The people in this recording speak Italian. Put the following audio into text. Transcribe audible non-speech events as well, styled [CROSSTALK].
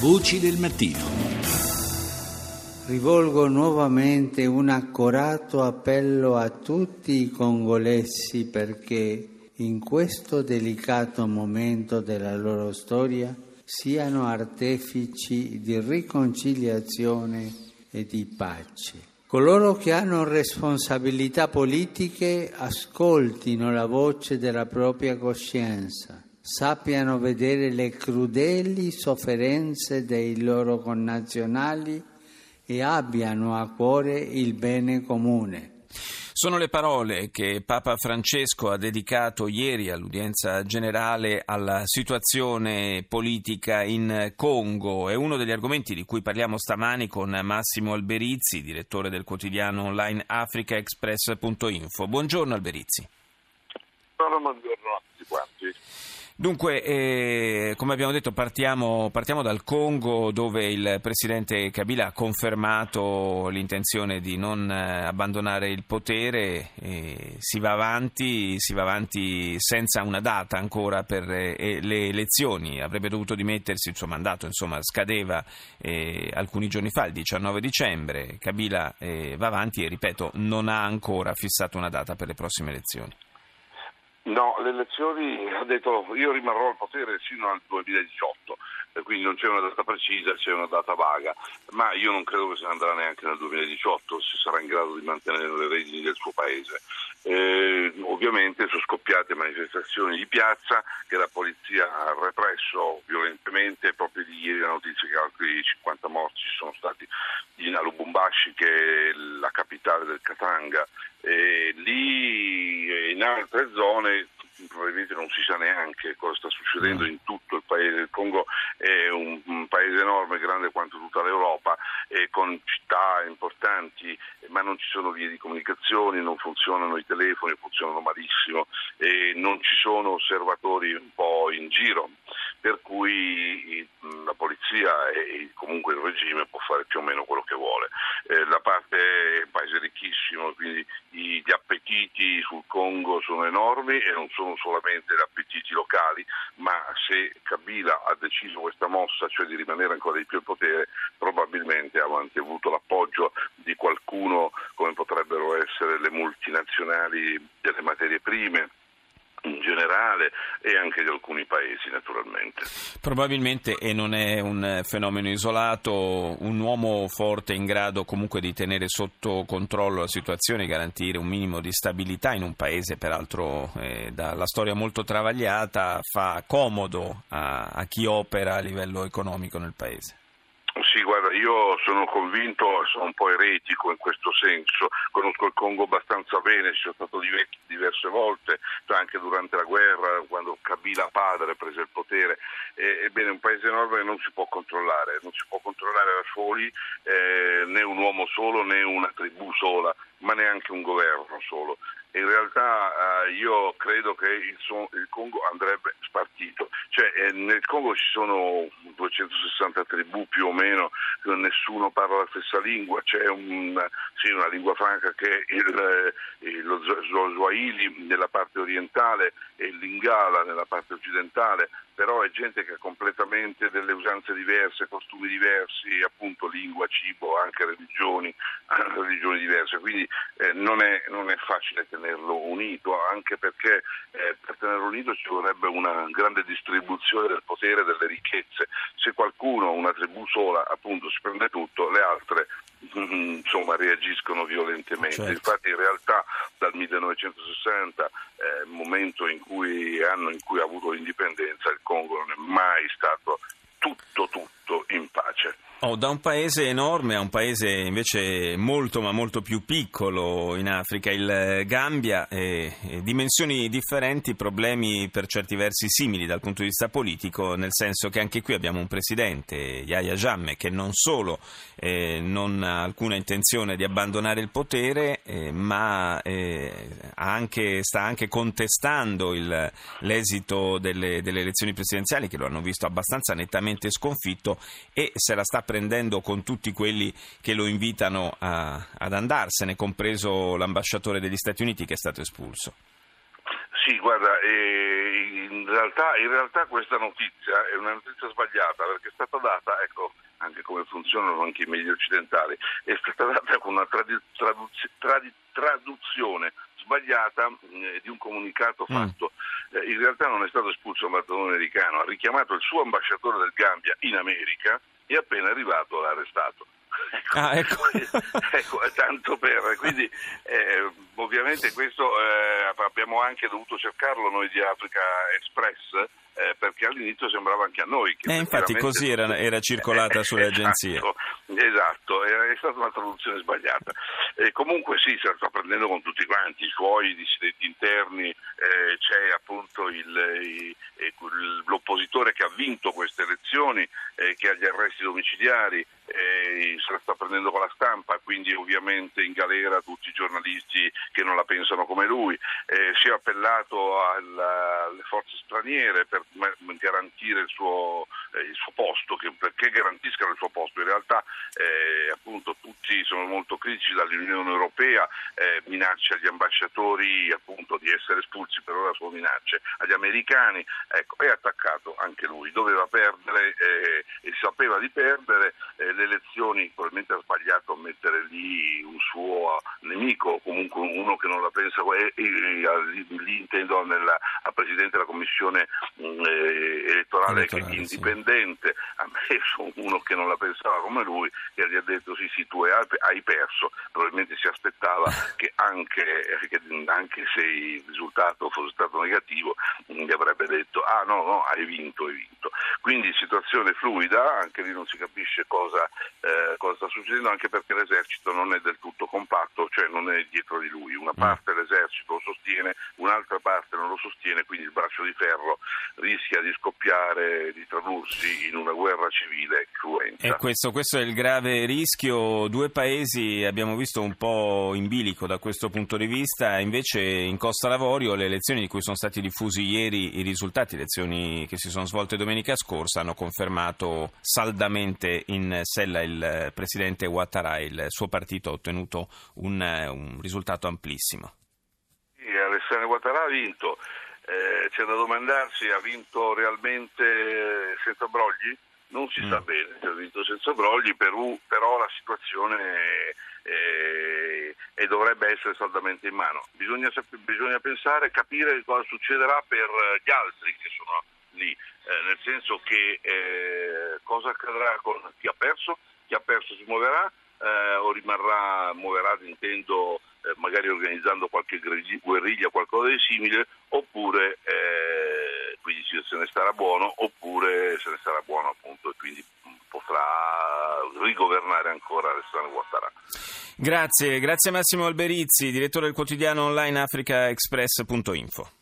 Voci del mattino. Rivolgo nuovamente un accorato appello a tutti i congolesi perché in questo delicato momento della loro storia siano artefici di riconciliazione e di pace. Coloro che hanno responsabilità politiche ascoltino la voce della propria coscienza sappiano vedere le crudeli sofferenze dei loro connazionali e abbiano a cuore il bene comune. Sono le parole che Papa Francesco ha dedicato ieri all'udienza generale alla situazione politica in Congo. È uno degli argomenti di cui parliamo stamani con Massimo Alberizzi, direttore del quotidiano online africaexpress.info. Buongiorno Alberizzi. Buongiorno. Dunque, eh, come abbiamo detto, partiamo, partiamo, dal Congo dove il presidente Kabila ha confermato l'intenzione di non eh, abbandonare il potere, eh, si, va avanti, si va avanti senza una data ancora per eh, le elezioni, avrebbe dovuto dimettersi, il suo mandato insomma, scadeva eh, alcuni giorni fa, il 19 dicembre, Kabila va avanti e ripeto non ha ancora fissato una data per le prossime elezioni. No, le elezioni, ha detto io rimarrò al potere fino al 2018, quindi non c'è una data precisa, c'è una data vaga, ma io non credo che se ne andrà neanche nel 2018 se sarà in grado di mantenere le redini del suo paese. Eh, ovviamente sono scoppiate manifestazioni di piazza che la polizia ha represso violentemente, proprio di ieri la notizia che altri 50 morti ci sono stati in Alubumbashi che è la capitale del Katanga altre zone probabilmente non si sa neanche cosa sta succedendo in tutto il paese. Il Congo è un, un paese enorme, grande quanto tutta l'Europa, eh, con città importanti, ma non ci sono vie di comunicazione, non funzionano i telefoni, funzionano malissimo, e non ci sono osservatori un po' in giro, per cui la polizia e comunque il regime può fare più o meno quello che vuole. Eh, la parte è un paese ricchissimo, quindi gli appetiti sul Congo sono enormi e non sono solamente gli appetiti locali, ma se Kabila ha deciso questa mossa, cioè di rimanere ancora di più al potere, probabilmente ha avuto l'appoggio di qualcuno come potrebbero essere le multinazionali delle materie prime in generale e anche di alcuni paesi naturalmente. Probabilmente, e non è un fenomeno isolato, un uomo forte in grado comunque di tenere sotto controllo la situazione, garantire un minimo di stabilità in un paese peraltro eh, dalla storia molto travagliata, fa comodo a, a chi opera a livello economico nel paese. Guarda, io sono convinto, sono un po' eretico in questo senso, conosco il Congo abbastanza bene, ci sono stato diverse volte, anche durante la guerra, quando Kabila padre prese il potere, ebbene un paese enorme non si può controllare, non si può controllare da soli eh, né un uomo solo né una tribù sola, ma neanche un governo solo. In realtà eh, io credo che il, so- il, Congo andrebbe spartito, cioè eh, nel Congo ci sono 260 tribù più o meno, nessuno parla la stessa lingua, c'è un, sì, una lingua franca che è il, il, lo Swahili nella parte orientale e Lingala nella parte occidentale, però è gente che ha completamente delle usanze diverse, costumi diversi, appunto lingua, cibo, anche religioni, [CLEARS THROAT] religioni diverse, quindi eh, non, è, non, è, facile tenerlo unito, anche perché eh, per tenerlo unito ci vorrebbe una grande distribuzione del potere e delle ricchezze. Se qualcuno, una tribù sola, appunto si prende tutto, le altre insomma reagiscono violentemente. Certo. Infatti in realtà dal 1960, eh, momento in cui, anno in cui ha avuto l'indipendenza, il Congo non è mai stato tutto tutto in pace. Oh, da un paese enorme a un paese invece molto ma molto più piccolo in Africa, il Gambia, eh, dimensioni differenti, problemi per certi versi simili dal punto di vista politico, nel senso che anche qui abbiamo un presidente, Yahya Jammeh, che non solo eh, non ha alcuna intenzione di abbandonare il potere, eh, ma eh, anche, sta anche contestando il, l'esito delle, delle elezioni presidenziali che lo hanno visto abbastanza nettamente sconfitto e se la sta prendendo con tutti quelli che lo invitano a, ad andarsene, compreso l'ambasciatore degli Stati Uniti che è stato espulso. Sì, guarda, eh, realtà, in realtà questa notizia è una notizia sbagliata perché è stata data, ecco anche come funzionano anche i media occidentali, è stata data con una tradu- traduz- trad- traduzione sbagliata eh, di un comunicato mm. fatto. Mm. Eh, in realtà non è stato espulso l'ambasciatore americano, ha richiamato il suo ambasciatore del Gambia in America e appena arrivato l'ha arrestato. Ecco, [LAUGHS] ah, ecco. [LAUGHS] ecco, tanto per, quindi eh, ovviamente questo eh, abbiamo anche dovuto cercarlo noi di Africa Express eh, perché all'inizio sembrava anche a noi che eh, infatti così era, era circolata [LAUGHS] sulle esatto, agenzie. esatto, è, stata una traduzione sbagliata. Comunque sì, se la sta prendendo con tutti quanti i suoi dissidenti interni eh, c'è appunto il, il, l'oppositore che ha vinto queste elezioni eh, che ha gli arresti domiciliari eh, se la sta prendendo con la stampa, quindi ovviamente in galera tutti i giornalisti che non la pensano come lui, eh, si è appellato alle forze straniere per garantire il suo, il suo posto, che, perché garantiscano il suo posto. In realtà eh, appunto tutti sono molto critici dall'Unione Europea, eh, minaccia agli ambasciatori appunto di essere espulsi per ora sono minacce, agli americani, ecco, è attaccato anche lui, doveva perdere eh, e sapeva di perdere le elezioni probabilmente ha sbagliato a mettere lì un suo nemico, comunque uno che non la pensa, e, e, e, lì intendo nella, a Presidente della Commissione mm, eh, elettorale, che è indipendente, sì. a me [LAUGHS] sono uno che non la pensava come lui e gli ha detto sì sì tu hai perso, probabilmente si aspettava che anche, che anche se il risultato fosse stato negativo gli avrebbe detto ah no no hai vinto, hai vinto. Quindi situazione fluida, anche lì non si capisce cosa eh, cosa sta succedendo anche perché l'esercito non è del tutto compatto, cioè non è dietro di lui. Una mm. parte l'esercito lo sostiene, un'altra parte non lo sostiene, quindi il braccio di ferro rischia di scoppiare, di tradursi in una guerra civile cruenta. E questo, questo è il grave rischio. Due paesi abbiamo visto un po' in bilico da questo punto di vista, invece in Costa Lavorio le elezioni di cui sono stati diffusi ieri i risultati, elezioni che si sono svolte domenica scorsa, hanno confermato saldamente in sella il presidente Ouattara, il suo partito ha ottenuto un, un risultato amplissimo. Sì, Alessandro Ouattara ha vinto, eh, c'è da domandarsi, ha vinto realmente senza brogli? Non si mm. sa bene se ha vinto senza brogli, Perù, però la situazione eh, e dovrebbe essere saldamente in mano. Bisogna, bisogna pensare, capire cosa succederà per gli altri che sono lì, eh, nel senso che eh, cosa accadrà con chi ha perso, chi ha perso si muoverà eh, o rimarrà, muoverà intendo eh, magari organizzando qualche guerriglia, qualcosa di simile, oppure eh, quindi se ne starà buono, oppure se ne starà buono appunto e quindi potrà rigovernare ancora Alessandro Guattarà. Grazie, grazie Massimo Alberizzi, direttore del quotidiano online africaexpress.info.